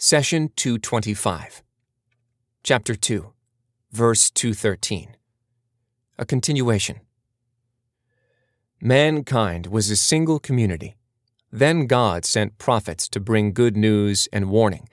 Session 225. Chapter 2, verse 213. A continuation. Mankind was a single community. Then God sent prophets to bring good news and warning,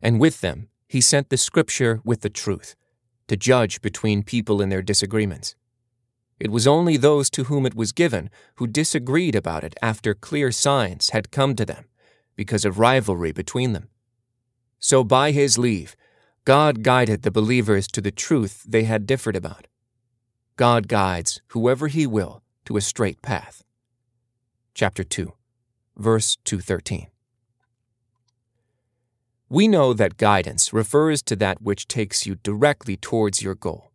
and with them he sent the scripture with the truth, to judge between people in their disagreements. It was only those to whom it was given who disagreed about it after clear signs had come to them, because of rivalry between them. So by his leave, God guided the believers to the truth they had differed about. God guides whoever he will to a straight path. Chapter 2, verse 213. We know that guidance refers to that which takes you directly towards your goal.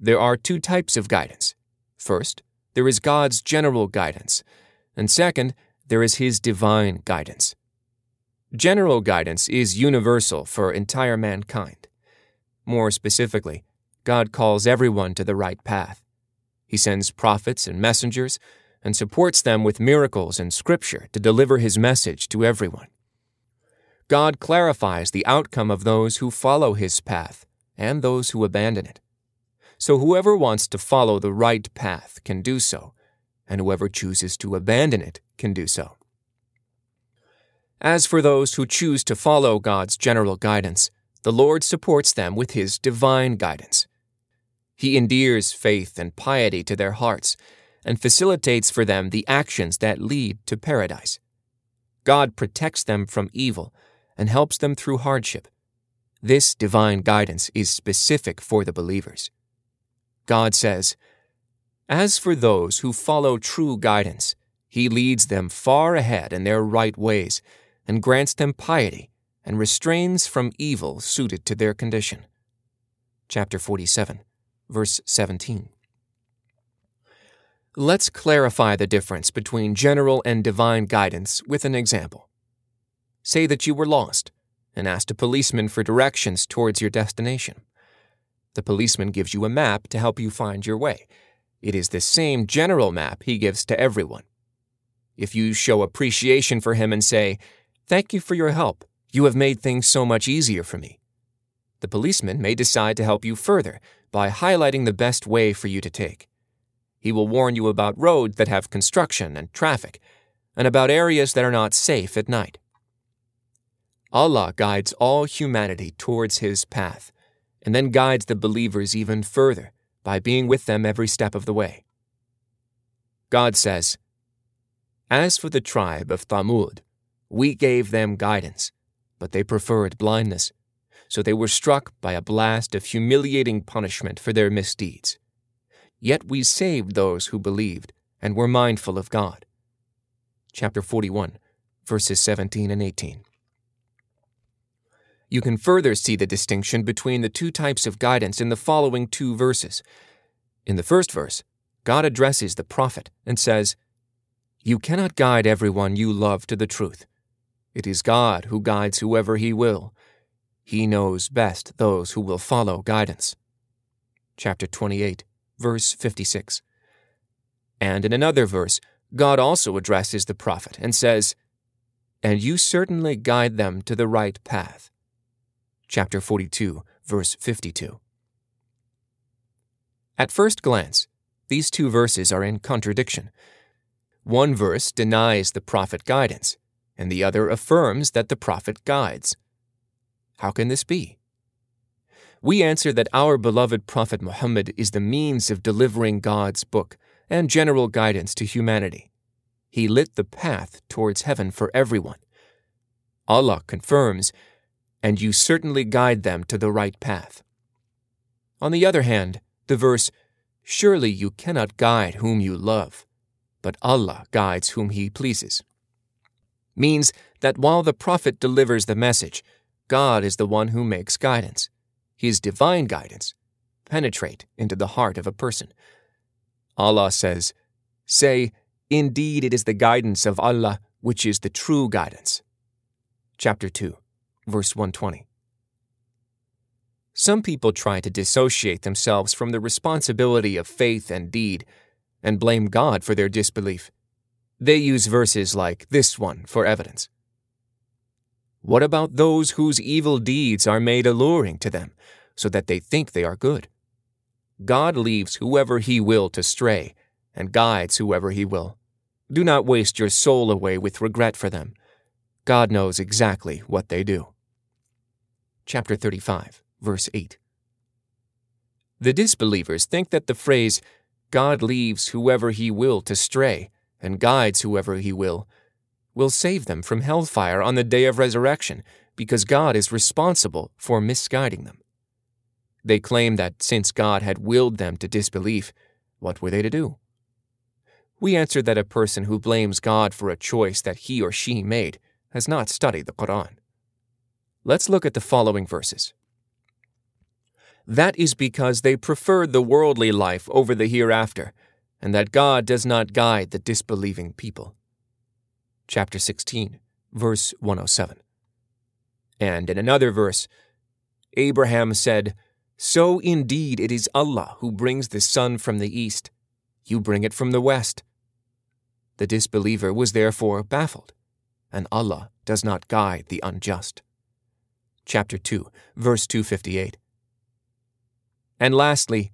There are two types of guidance. First, there is God's general guidance, and second, there is His divine guidance. General guidance is universal for entire mankind. More specifically, God calls everyone to the right path. He sends prophets and messengers and supports them with miracles and scripture to deliver His message to everyone. God clarifies the outcome of those who follow his path and those who abandon it. So whoever wants to follow the right path can do so, and whoever chooses to abandon it can do so. As for those who choose to follow God's general guidance, the Lord supports them with his divine guidance. He endears faith and piety to their hearts and facilitates for them the actions that lead to paradise. God protects them from evil and helps them through hardship. This divine guidance is specific for the believers. God says, As for those who follow true guidance, He leads them far ahead in their right ways and grants them piety and restrains from evil suited to their condition. Chapter 47, verse 17. Let's clarify the difference between general and divine guidance with an example. Say that you were lost and asked a policeman for directions towards your destination. The policeman gives you a map to help you find your way. It is the same general map he gives to everyone. If you show appreciation for him and say, Thank you for your help, you have made things so much easier for me. The policeman may decide to help you further by highlighting the best way for you to take. He will warn you about roads that have construction and traffic, and about areas that are not safe at night. Allah guides all humanity towards His path, and then guides the believers even further by being with them every step of the way. God says, As for the tribe of Thamud, we gave them guidance, but they preferred blindness, so they were struck by a blast of humiliating punishment for their misdeeds. Yet we saved those who believed and were mindful of God. Chapter 41, verses 17 and 18. You can further see the distinction between the two types of guidance in the following two verses. In the first verse, God addresses the prophet and says, You cannot guide everyone you love to the truth. It is God who guides whoever he will. He knows best those who will follow guidance. Chapter 28, verse 56. And in another verse, God also addresses the prophet and says, And you certainly guide them to the right path chapter 42, verse 52. At first glance, these two verses are in contradiction. One verse denies the prophet guidance, and the other affirms that the prophet guides. How can this be? We answer that our beloved Prophet Muhammad is the means of delivering God's book and general guidance to humanity. He lit the path towards heaven for everyone. Allah confirms and you certainly guide them to the right path. On the other hand, the verse, Surely you cannot guide whom you love, but Allah guides whom He pleases, means that while the Prophet delivers the message, God is the one who makes guidance, His divine guidance, penetrate into the heart of a person. Allah says, Say, Indeed, it is the guidance of Allah which is the true guidance. Chapter 2 verse 120. Some people try to dissociate themselves from the responsibility of faith and deed and blame God for their disbelief. They use verses like this one for evidence. What about those whose evil deeds are made alluring to them, so that they think they are good? God leaves whoever he will to stray, and guides whoever he will. Do not waste your soul away with regret for them. God knows exactly what they do. Chapter 35, verse 8. The disbelievers think that the phrase, God leaves whoever he will to stray, and guides whoever he will, will save them from hellfire on the day of resurrection, because God is responsible for misguiding them. They claim that since God had willed them to disbelief, what were they to do? We answer that a person who blames God for a choice that he or she made has not studied the Quran. Let's look at the following verses. That is because they preferred the worldly life over the hereafter, and that God does not guide the disbelieving people. Chapter 16, verse 107. And in another verse, Abraham said, So indeed it is Allah who brings the sun from the east, you bring it from the west. The disbeliever was therefore baffled, and Allah does not guide the unjust. Chapter 2, verse 258. And lastly,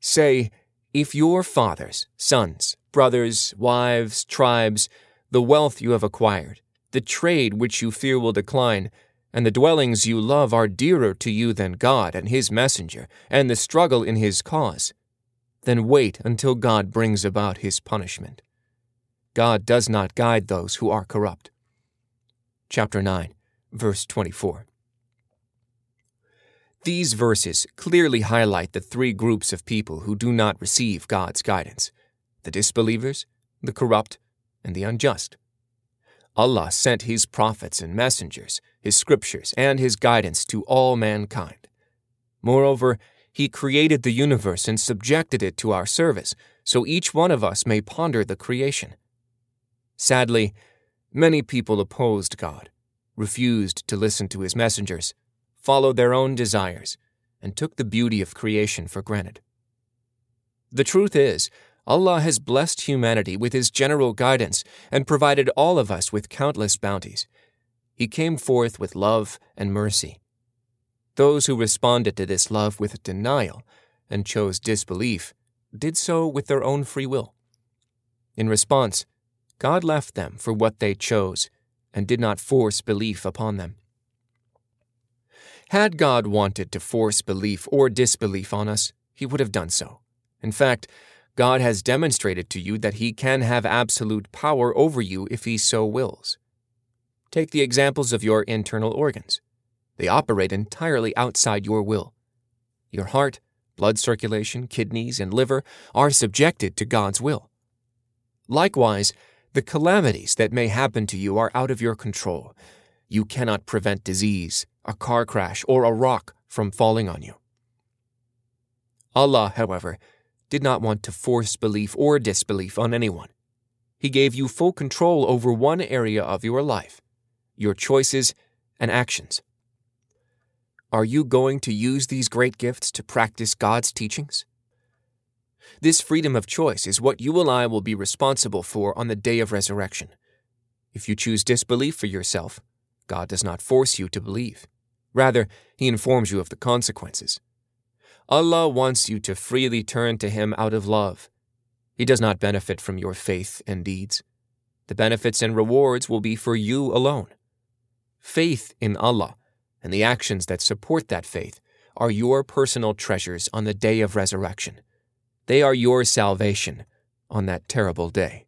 say, if your fathers, sons, brothers, wives, tribes, the wealth you have acquired, the trade which you fear will decline, and the dwellings you love are dearer to you than God and His messenger, and the struggle in His cause, then wait until God brings about His punishment. God does not guide those who are corrupt. Chapter 9, verse 24. These verses clearly highlight the three groups of people who do not receive God's guidance the disbelievers, the corrupt, and the unjust. Allah sent His prophets and messengers, His scriptures, and His guidance to all mankind. Moreover, He created the universe and subjected it to our service, so each one of us may ponder the creation. Sadly, many people opposed God, refused to listen to His messengers, followed their own desires, and took the beauty of creation for granted. The truth is, Allah has blessed humanity with His general guidance and provided all of us with countless bounties. He came forth with love and mercy. Those who responded to this love with denial and chose disbelief did so with their own free will. In response, God left them for what they chose and did not force belief upon them. Had God wanted to force belief or disbelief on us, He would have done so. In fact, God has demonstrated to you that He can have absolute power over you if He so wills. Take the examples of your internal organs. They operate entirely outside your will. Your heart, blood circulation, kidneys, and liver are subjected to God's will. Likewise, the calamities that may happen to you are out of your control. You cannot prevent disease, a car crash, or a rock from falling on you. Allah, however, did not want to force belief or disbelief on anyone. He gave you full control over one area of your life your choices and actions. Are you going to use these great gifts to practice God's teachings? This freedom of choice is what you and I will be responsible for on the day of resurrection. If you choose disbelief for yourself, God does not force you to believe. Rather, He informs you of the consequences. Allah wants you to freely turn to Him out of love. He does not benefit from your faith and deeds. The benefits and rewards will be for you alone. Faith in Allah and the actions that support that faith are your personal treasures on the day of resurrection. They are your salvation on that terrible day.